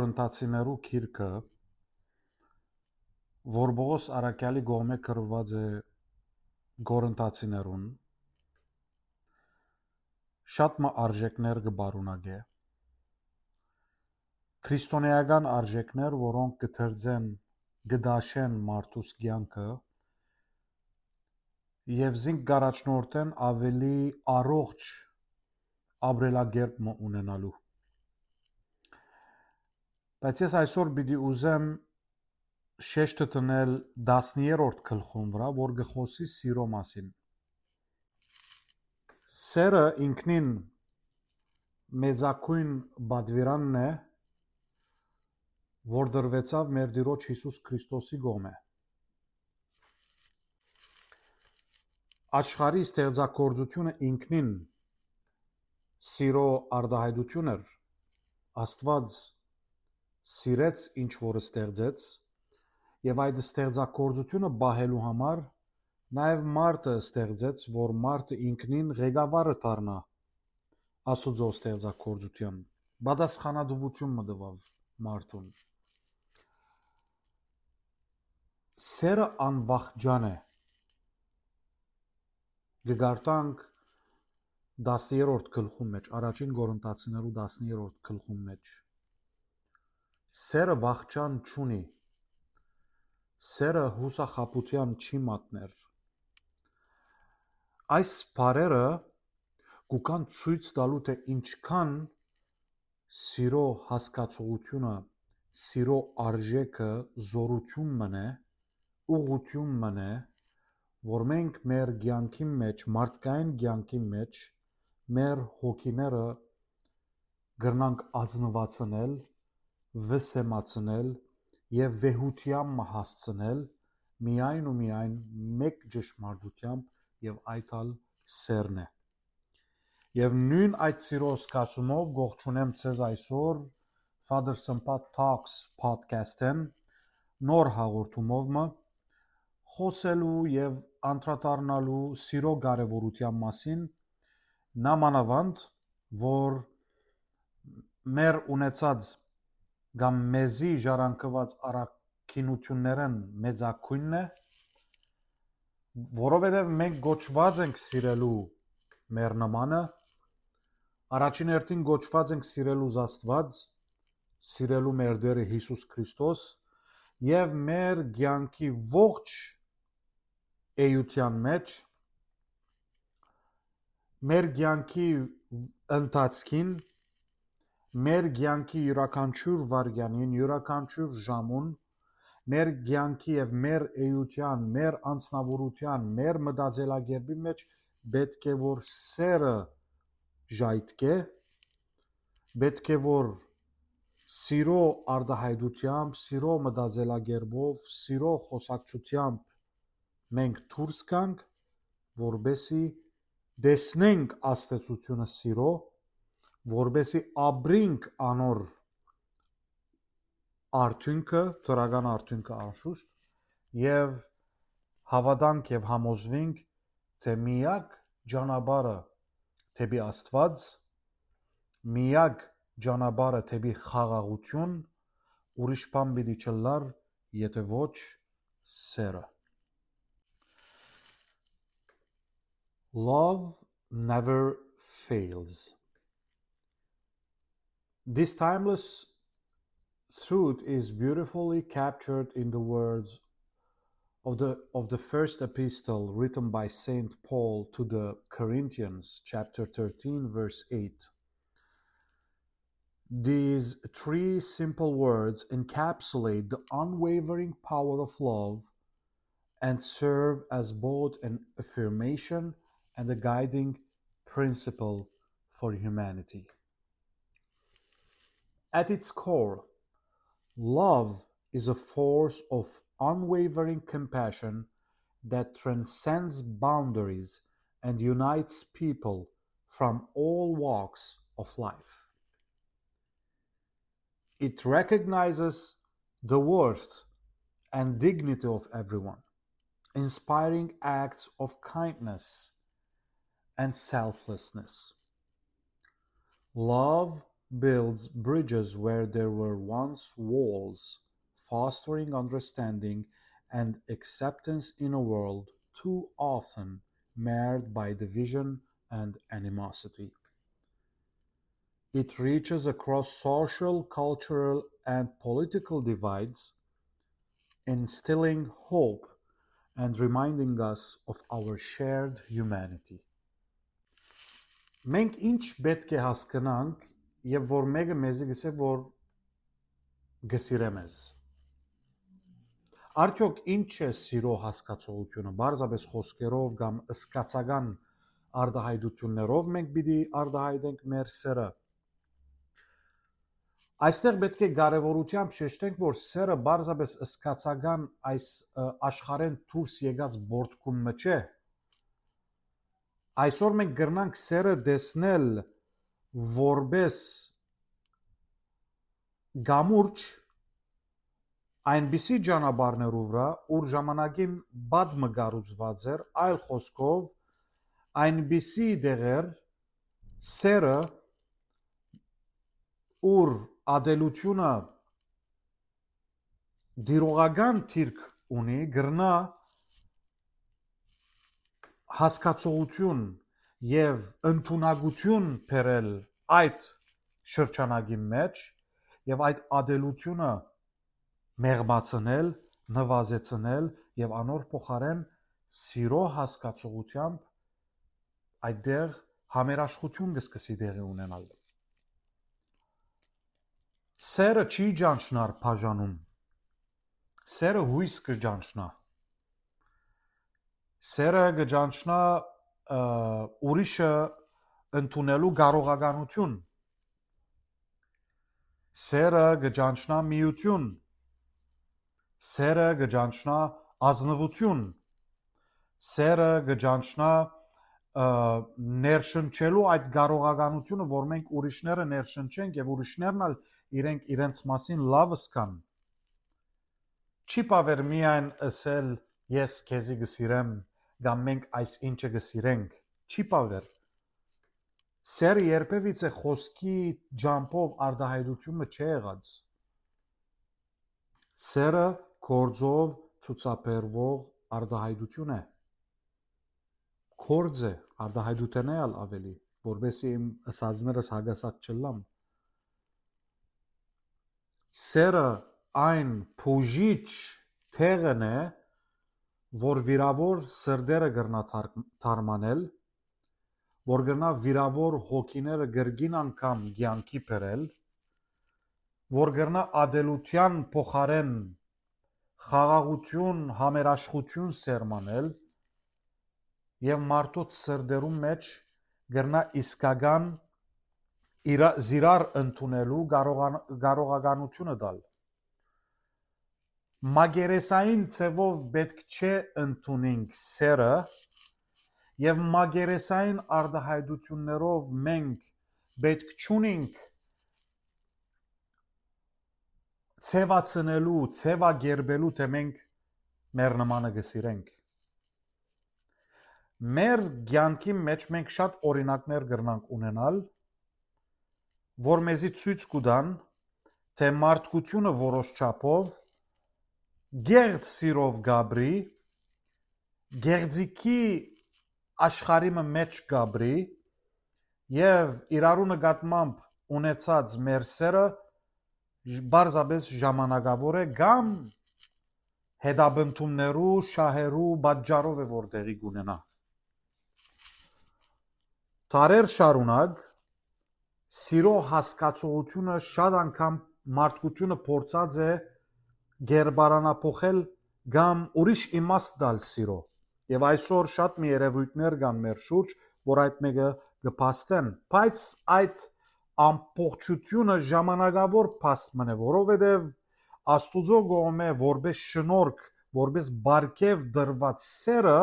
Առաջին Գորընթացիներու գիրքը, որ Պողոս առաքյալի կողմէ գրված է Գորընթացիներուն, շատ մը արժեքներ կը պարունակէ։ Քրիստոնեական արժեքներ, որոնք կդրձեն, կդաշեն մարդուս կյանքը եւ զինք կառաջնորդեն ավելի առողջ ապրելակերպ ունենալու։ Բայց ես այսօր պիտի ուզեմ շեշտը տնել 10-րդ գլխում վրա, որ կխոսի սիրո մասին։ Սերը ինքնին մեծակույն բադվիրանն է, որ դրվեցավ մեր Տիրոջ Հիսուս Քրիստոսի կողմէ։ Աշխարհի ստեղծագործությունը ինքնին սիրո արտահայտություն էր։ Աստված սիրեց ինչ որ ստեղծեց եւ այդ ստեղծագործությունը բահելու համար նաեւ մարդը ստեղծեց, որ մարդը ինքնին ղեկավարը դառնա Աստուծո ստեղծագործության։ Պատասխանատվություն մտավ մարդուն։ Սերը անվախճան է։ Գգարտանք 10-րդ գլխում մեջ, առաջին Կորինթացիներու 10-րդ գլխում մեջ։ Սերը վախճան չունի։ Սերը հուսախապության չի մատներ։ Այս բարերը կուքան ցույց տալու թե ինչքան սիրո հասկացողությունը, սիրո արժեքը զորություն մնե, ուղություն մնե, որ մենք մեր կյանքի մեջ, մարդկային կյանքի մեջ մեր հոգիները գրնանք ազնվացնել, վսեմացնել եւ վեհությամբ հասցնել միայն ու միայն մեկ ճշմարտությամբ եւ այդ ալ սերն է։ Եվ նույն այդ սիրո սկացումով գողջունեմ ցեզ այսօր Father Sampat Talks podcast-ն նոր հաղորդումով մը խոսելու եւ անդրադառնալու սիրո կարեւորության մասին նամանավանդ որ մեր ունեցած կամ մեզի ժառանգված առաքինություններն մեծակույնն է որովհետև մենք գոչված ենք սիրելու մեր նմանը, առաջին հերթին գոչված ենք սիրելու Աստված, սիրելու մեր Տերը Հիսուս Քրիստոս եւ մեր ցանկի ողջ էյության մեջ մեր ցանկի ընթացքին մեր ցանկի յուրաքանչյուր վարյանին, յուրաքանչյուր ժամուն մեր ցանկի եւ մեր էյության, մեր անձնավորության, մեր մտածելակերպի մեջ պետք է որ սերը ժայթկե, պետք է որ սիրո արտահայտությամբ, սիրո մտածելակերպով, սիրո խոսակցությամբ մենք դուրս գանք, որբեսի դեսնենք աստեցությունը սիրո, որբեսի ապրինք անոր արդյունքը, դրական արդյունքը անշուշտ, եւ հավատանք եւ համոզվենք, թե միակ ճանապարհը թեպի Աստված, միակ ճանապարհը թեպի խաղաղություն ուրիշ բան պիտի չլար, եթե ոչ սերը։ Love never fails. This timeless truth is beautifully captured in the words of the of the first epistle written by Saint Paul to the Corinthians chapter 13 verse 8 these three simple words encapsulate the unwavering power of love and serve as both an affirmation and a guiding principle for humanity. At its core, Love is a force of unwavering compassion that transcends boundaries and unites people from all walks of life. It recognizes the worth and dignity of everyone, inspiring acts of kindness and selflessness. Love builds bridges where there were once walls, fostering understanding and acceptance in a world too often marred by division and animosity. It reaches across social, cultural, and political divides, instilling hope and reminding us of our shared humanity. Մենք ինչ պետք է հասկանանք, եւ որ մեկը մեզի գսե որ գսիրեմ ես։ Արդյոք ինչ է սիրո հասկացողությունը, բարձաբես խոսքերով կամ ըսկացական արդահայտություններով մենք պիտի արդահայտենք մեր սերը։ Այստեղ պետք է կարևորությամբ շեշտենք, որ սերը բարձաբես ըսկացական այս աշխարհեն դուրս եկած բորտկումը չէ։ Այսօր մենք գրնանք սերը դեսնել որպես գամուրջ այնպիսի ճանապարհներով վրա, ուր ժամանակին բադ մգարուցված էր, այլ խոսքով այնպիսի դեղեր սերը ուր ադելությունը դիրողական թիրք ունի գրնա հասկացողություն եւ ընդունակություն բերել այդ շրջանագի մեջ եւ այդ ադելությունը մեղմացնել, նվազեցնել եւ անոր փոխարեն սիրո հասկացողությամբ այդտեղ համերաշխություն կսկսի դեղի ունենալ։ Սերը չի ճանչնար բաժանում։ Սերը հույս կճանչնա։ Սերը կճանչնա ուրիշը ընդունելու կարողականություն սերը գճանչնա միություն սերը գճանչնա ազնվություն սերը գճանչնա ներշնչելու այդ կարողականությունը որ մենք ուրիշները ներշնչենք եւ ուրիշներն ալ իրենք իրենց մասին լավ սկան չի բավեր միայն ասել ես քեզի գսիրեմ կամ մենք այս ինչը գսիրենք, չի պավեր։ Սերը երբևիցե խոսքի ջամփով արդահայտությունը չի եղած։ Սերը կորձով ցուցաբերվող արդահայտություն է։ Կորձ է, արդահայտությունն է ավելի, որբեսի իմ ասածներս հագասած չլամ։ Սերը այն փուժիչ թեղն է, որ վիրավոր սրդերը գրնա թարմանել, որ գրնա վիրավոր հոգիները գրգին անգամ գյանքի բերել, որ գրնա ադելության փոխարեն խաղաղություն, համերաշխություն սերմանել եւ մարդոց սրդերում մեջ գրնա իսկական իր զիրար ընդունելու կարողականությունը տալ մագերեսային ցևով պետք չէ ընդունենք սերը եւ մագերեսային արդահայտություններով մենք պետք չունենք ցևացնելու, ցևագերբելու թե մենք մեր նմանը գսիրենք մեր ցանկի մեջ մենք շատ օրինակներ կրնանք ունենալ որ մեզի ցույց կտան թե մարդկությունը որոշ չափով գերձ սիրով գաբրի գերձիկի աշխարհի մեջ գաբրի եւ իրարու նկատմամբ ունեցած մեր սերը բարձաբես ժամանակավոր է կամ հետաբնթումներու շահերու բաժարով է որ տեղի կունենա Տարեր շարունակ սիրո հասկացողությունը շատ անգամ մարդկությունը փորձած է գերբարանափոխել կամ ուրիշ իմաստ տալ սիրո։ Եվ այսօր շատ մի երևույթներ կան մեր շուրջ, որ այդ մեկը կփաստեն, բայց այդ ամբողջությունը ժամանակավոր փաստ մնե, որովհետև Աստուծո գոմե որպես շնորհք, որպես բարգև դրված սերը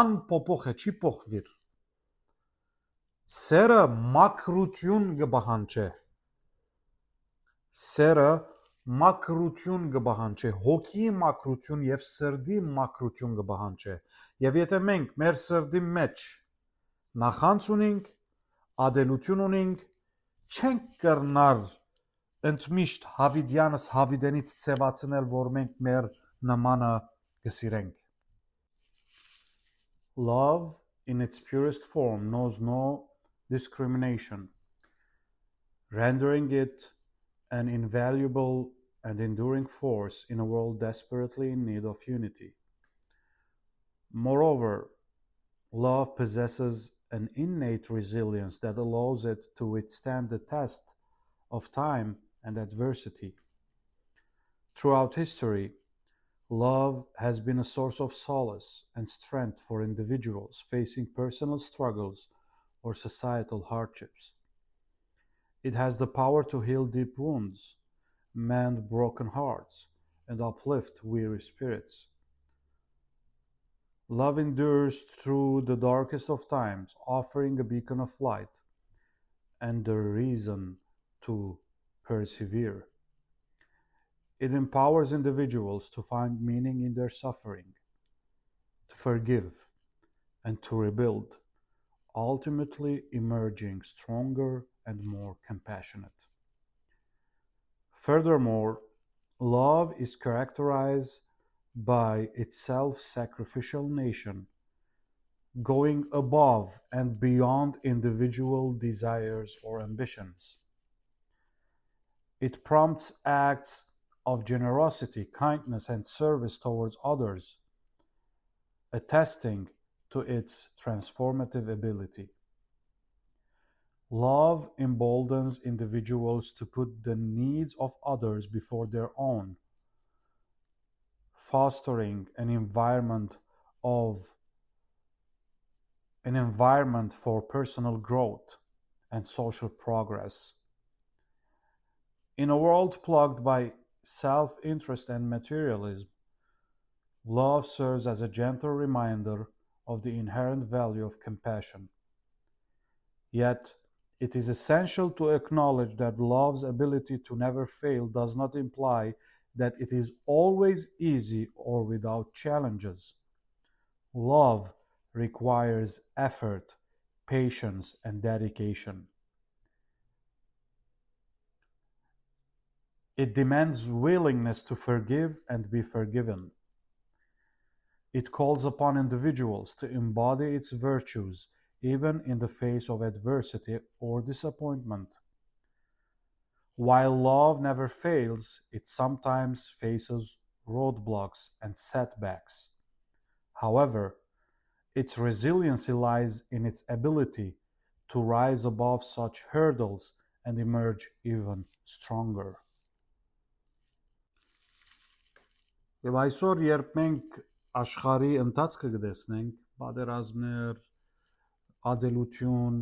անփոփոխ է, չի փոխվիր։ Սերը մակրություն կբահանջե։ Սերը մակրություն կբահանջե, հոգի մակրություն եւ սրդի մակրություն կբահանջե։ Եվ եթե մենք մեր սրդի մեջ նախանց ունենք, ադելություն ունենք չենք կրնար ընդմիշտ Հավիդյանս Հավիդենից ցեվացնել, որ մենք մեր նմանը կսիրենք։ Love in its purest form knows no discrimination, rendering it an invaluable and enduring force in a world desperately in need of unity. Moreover, love possesses an innate resilience that allows it to withstand the test of time and adversity. Throughout history, love has been a source of solace and strength for individuals facing personal struggles or societal hardships. It has the power to heal deep wounds, mend broken hearts, and uplift weary spirits. Love endures through the darkest of times, offering a beacon of light and a reason to persevere. It empowers individuals to find meaning in their suffering, to forgive, and to rebuild, ultimately emerging stronger and more compassionate. Furthermore, love is characterized by its self sacrificial nation, going above and beyond individual desires or ambitions. It prompts acts of generosity, kindness, and service towards others, attesting to its transformative ability. Love emboldens individuals to put the needs of others before their own, fostering an environment of an environment for personal growth and social progress. In a world plagued by self interest and materialism, love serves as a gentle reminder of the inherent value of compassion. Yet, it is essential to acknowledge that love's ability to never fail does not imply that it is always easy or without challenges. Love requires effort, patience, and dedication. It demands willingness to forgive and be forgiven. It calls upon individuals to embody its virtues even in the face of adversity or disappointment. While love never fails, it sometimes faces roadblocks and setbacks. However, its resiliency lies in its ability to rise above such hurdles and emerge even stronger. Եվ այսօր երբ մենք աշխարհի ընթացքը կտեսնենք, պատերազմներ, ադելություն,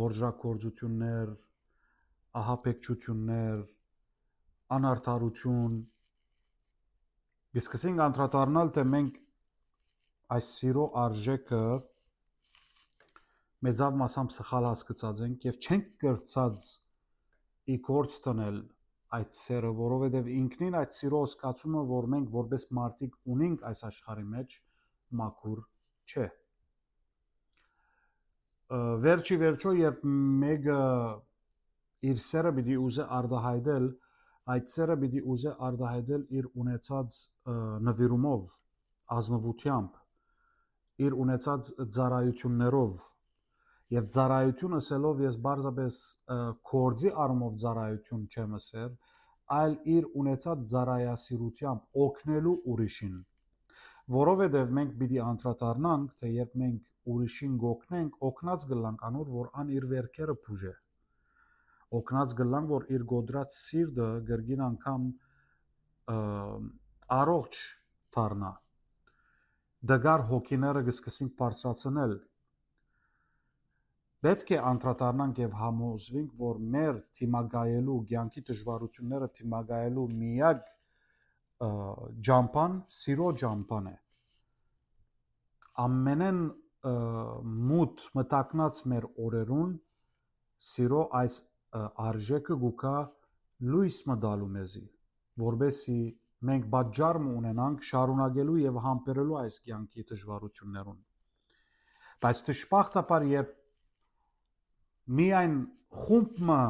որժակորձություններ, ահապեկչություններ, անարթարություն կսկսենք անդրադառնալ թե մենք այս սիրո արժեքը մեծավ մասամբ սխալ հասկացած ենք եւ չենք կրծած ի կորց տնել այդ սերը, որովհետև ինքնին այդ սիրո զգացումը, որ մենք որպես մարդիկ ունենք այս աշխարհի մեջ, մաքուր չէ վերջի վերջո երբ մեկը իր սերը պիտի ուզե արդահայտել այդ սերը պիտի ուզե արդահայտել իր ունեցած նվիրումով ազնվությամբ իր ունեցած ծառայություններով եւ ծառայություն ասելով ես բարձրապես կորձի առումով ծառայություն չեմ ասել այլ իր ունեցած ծառայասիրությամբ օգնելու ուրիշին որովհետև մենք պիտի անդրադառնանք թե երբ մենք ուրիշին գոքնենք, օգնած գլանք անոր, որ ան իր վերքերը փուժե։ Օգնած գլանք, որ իր գոդրած սիրտը գրգին անգամ առողջ դառնա։ Դգար հոգիները կսկսին բարձրացնել։ Պետք է անդրադառնանք եւ համոզվենք, որ մեր թիմագայելու, ցանկի դժվարությունները թիմագայելու միակ ջամփան սիրո ջամփան է ամենեն մութ մտակնած մեր օրերուն սիրո այս արժեքը գուկա լույս մտալու մեզի որբեսի մենք բաժարմ ունենանք շարունակելու եւ համբերելու այս կյանքի դժվարություններուն բայց դժբախտաբար երբ միայն խումբը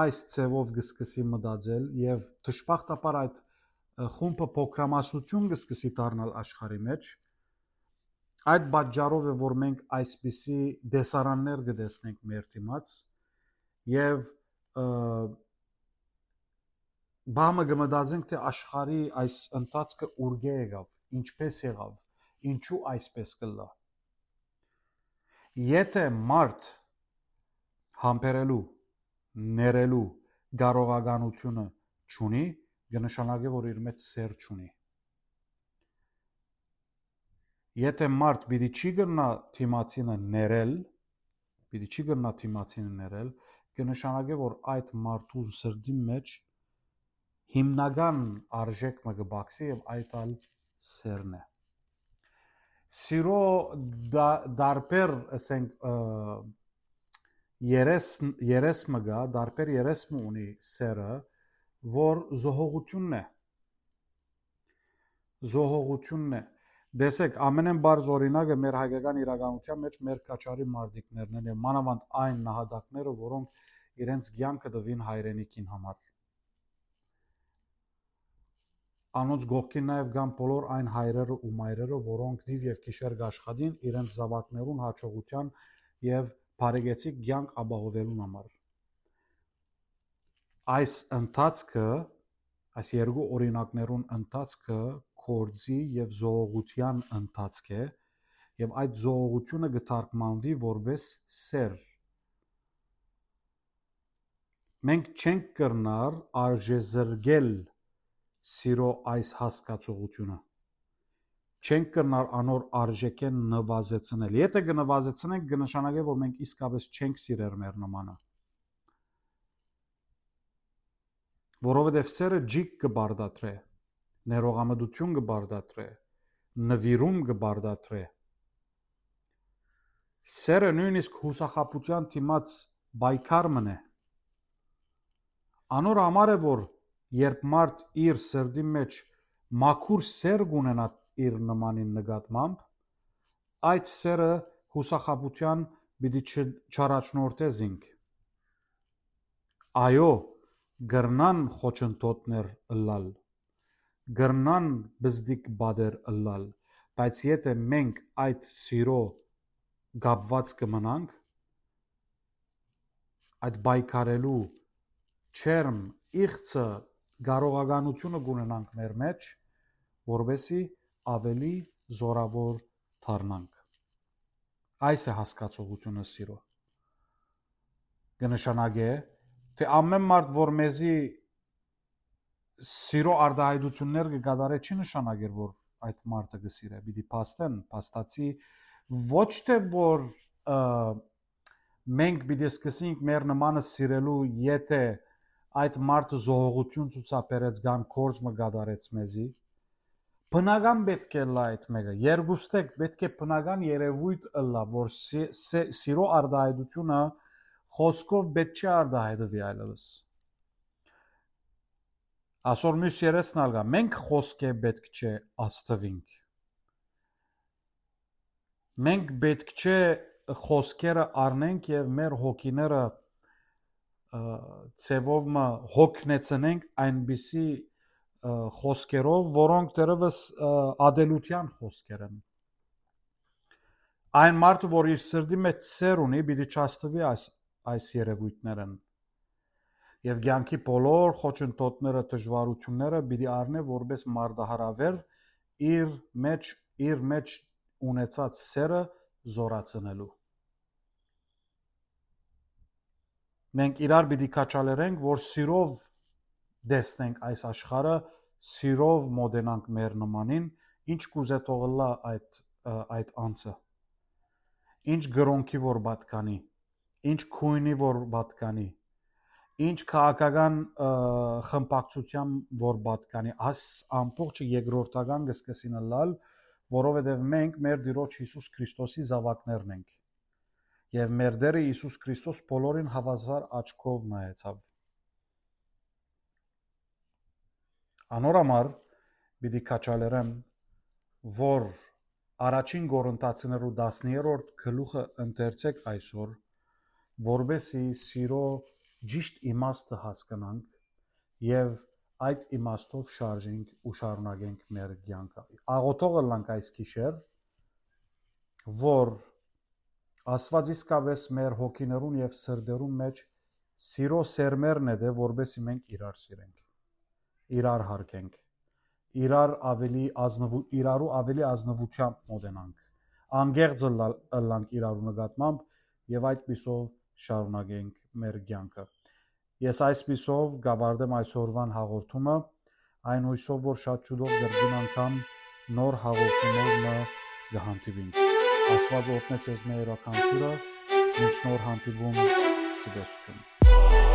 այս ցևով գսկսի մտածել եւ դժբախտաբար այդ խումբը փոքրամասնություն գսկսի դառնալ աշխարհի մեջ այդ բաժարով է որ մենք այսպիսի դեսարաններ կտեսնենք մեր դիմաց եւ բամը կմտածենք թե աշխարհի այս ընթացքը ուրգե եղավ ինչպես եղավ ինչու այսպես կլա եթե մարդ համբերելու ներելու կարողականությունը չունի կնշանակի, որ իր մեջ սեր չունի։ Եթե մարդ պիտի չի գնա թիմացինը ներել, պիտի չի գնա թիմացինը ներել, կնշանակի, որ այդ մարդու սրդի մեջ հիմնական արժեքը կբացի եւ այդ ալ սերն է։ Սիրո դարբեր, ասենք, երես երես մգա, դարբեր երես ունի սերը, որ զոհողությունն է զոհողությունն է դեսեք ամենեն բարձ օրինակը մեր հայկական իրականության մեջ մեր կաչարի մարդիկներն են եւ մանավանդ այն նահատակները որոնք իրենց ցանկը դվին հայրենիքին համար անոնց գողքին նաև կան բոլոր այն հայրերը ու մայրերը, որոնք դիվ եւ գիշեր գաշխատին իրենց զավակներուն հաջողության եւ բարեգեցիկ ցանկ ապահովելու համար այս ընթացքը, այս երկու օրինակներուն ընթացքը կորձի եւ զողողության ընթացք է եւ այդ զողողությունը կթարգմանվի որպես սեր մենք չենք կրնար արժեզրգել սիրո այս հասկացողությունը չենք կրնար անոր արժեքեն նվազեցնել եթե կնվազեցնենք կնշանակի որ մենք իսկապես չենք սիրեր մեր նմանը որովհետև սերը ջիկ կբարդատրե, ներողամտություն կբարդատրե, նվիրում կբարդատրե։ Սերը նույնիսկ հուսախապության թիմած բայկար մնե։ Անոր համար է որ երբ մարդ իր սրդի մեջ մաքուր սեր կունենա իր նմանին նկատմամբ, այդ սերը հուսախապության պիտի չարաչնորտե զինք։ Այո, գրնան խոչընդոտներ ըլլալ, գրնան բզդիկ բադեր ըլլալ, բայց եթե մենք այդ սիրո գապված կմնանք, այդ բայկարելու չերմ իղծը կարողականությունը կունենանք մեր մեջ, որովհետեւ ավելի զորավոր դառնանք։ Այս է հասկացողությունը սիրո։ Կնշանակե, թե ամեն մարդ որ մեզի սիրո արդահայտություններ կգադարե չի նշանակեր որ այդ մարդը կսիրե պիտի փաստեն փաստացի ոչ թե որ մենք պիտի սկսենք մեր նմանը սիրելու եթե այդ մարդը զողողություն ցուցաբերեց կամ կորձ մը գադարեց մեզի բնական պետք է լա այդ մեկը երկուստեք պետք է բնական երևույթ ըլլա որ սիրո արդահայտությունը խոսքով պետք չէ արդահայտվի այլևս։ Այսօր մյուս երեսն ալգա, մենք խոսք է պետք չէ աստվինք։ Մենք պետք չէ խոսքերը առնենք եւ մեր հոգիները ցևով մը հոգնեցնենք այնպիսի խոսքերով, որոնք դեռևս ադելության խոսքեր են։ Այն մարդը, որ իր սրդի մեջ սեր ունի, պիտի չաստվի այս այս երևույթներն եւ ցանկի բոլոր խոչընդոտները, դժվարությունները պիտի առնե որպես մարդահարավեր իր մեջ իր մեջ ունեցած սերը զորացնելու մենք իրար պիտի կաչալերենք որ սիրով դեսնենք այս աշխարհը սիրով մոդենանք մեր նմանին ինչ կուզե թողլա այդ այդ անձը ինչ գրոնքի որ պատկանի ինչ քույնի որ պատկանի, ինչ քաղաքական խմբակցության որ պատկանի, աս ամբողջը երկրորդական կսկսին լալ, որովհետև մենք մեր Տիրոջ Հիսուս Քրիստոսի զավակներն ենք։ Եվ մեր Տերը Հիսուս Քրիստոս բոլորին հավասար աչքով նայեցավ։ Անորամար պիտի կաչալերեմ, որ առաջին Գորընթացիներու 10-րդ գլուխը ընթերցեք այսօր որբեսի սիրո ճիշտ իմաստը հասկանանք եւ այդ իմաստով շարժենք ու շարունակենք մեր կյանքը։ Աղոթողը լանք այս գիշեր, որ Աստված իսկապես մեր հոգիներուն եւ սրդերուն մեջ սիրո սերմերն է դե որբեսի մենք իրար սիրենք իրար հարգենք իրար ավելի ազնվու իրարու ավելի ազնվությամբ մոտենանք անգեղձը լանք իրարու նկատմամբ եւ այդ պիսով շարունակենք մեր կյանքը ես այս պիսով գավարդեմ այսօրվան հաղորդումը այն հույսով որ շատ շուտով դրդին անգամ նոր հաղորդումով կհանդիպինք աստված օրհնեց ձեզ մեր յուրաքանչյուրը մինչ նոր հանդիպում ցտեսություն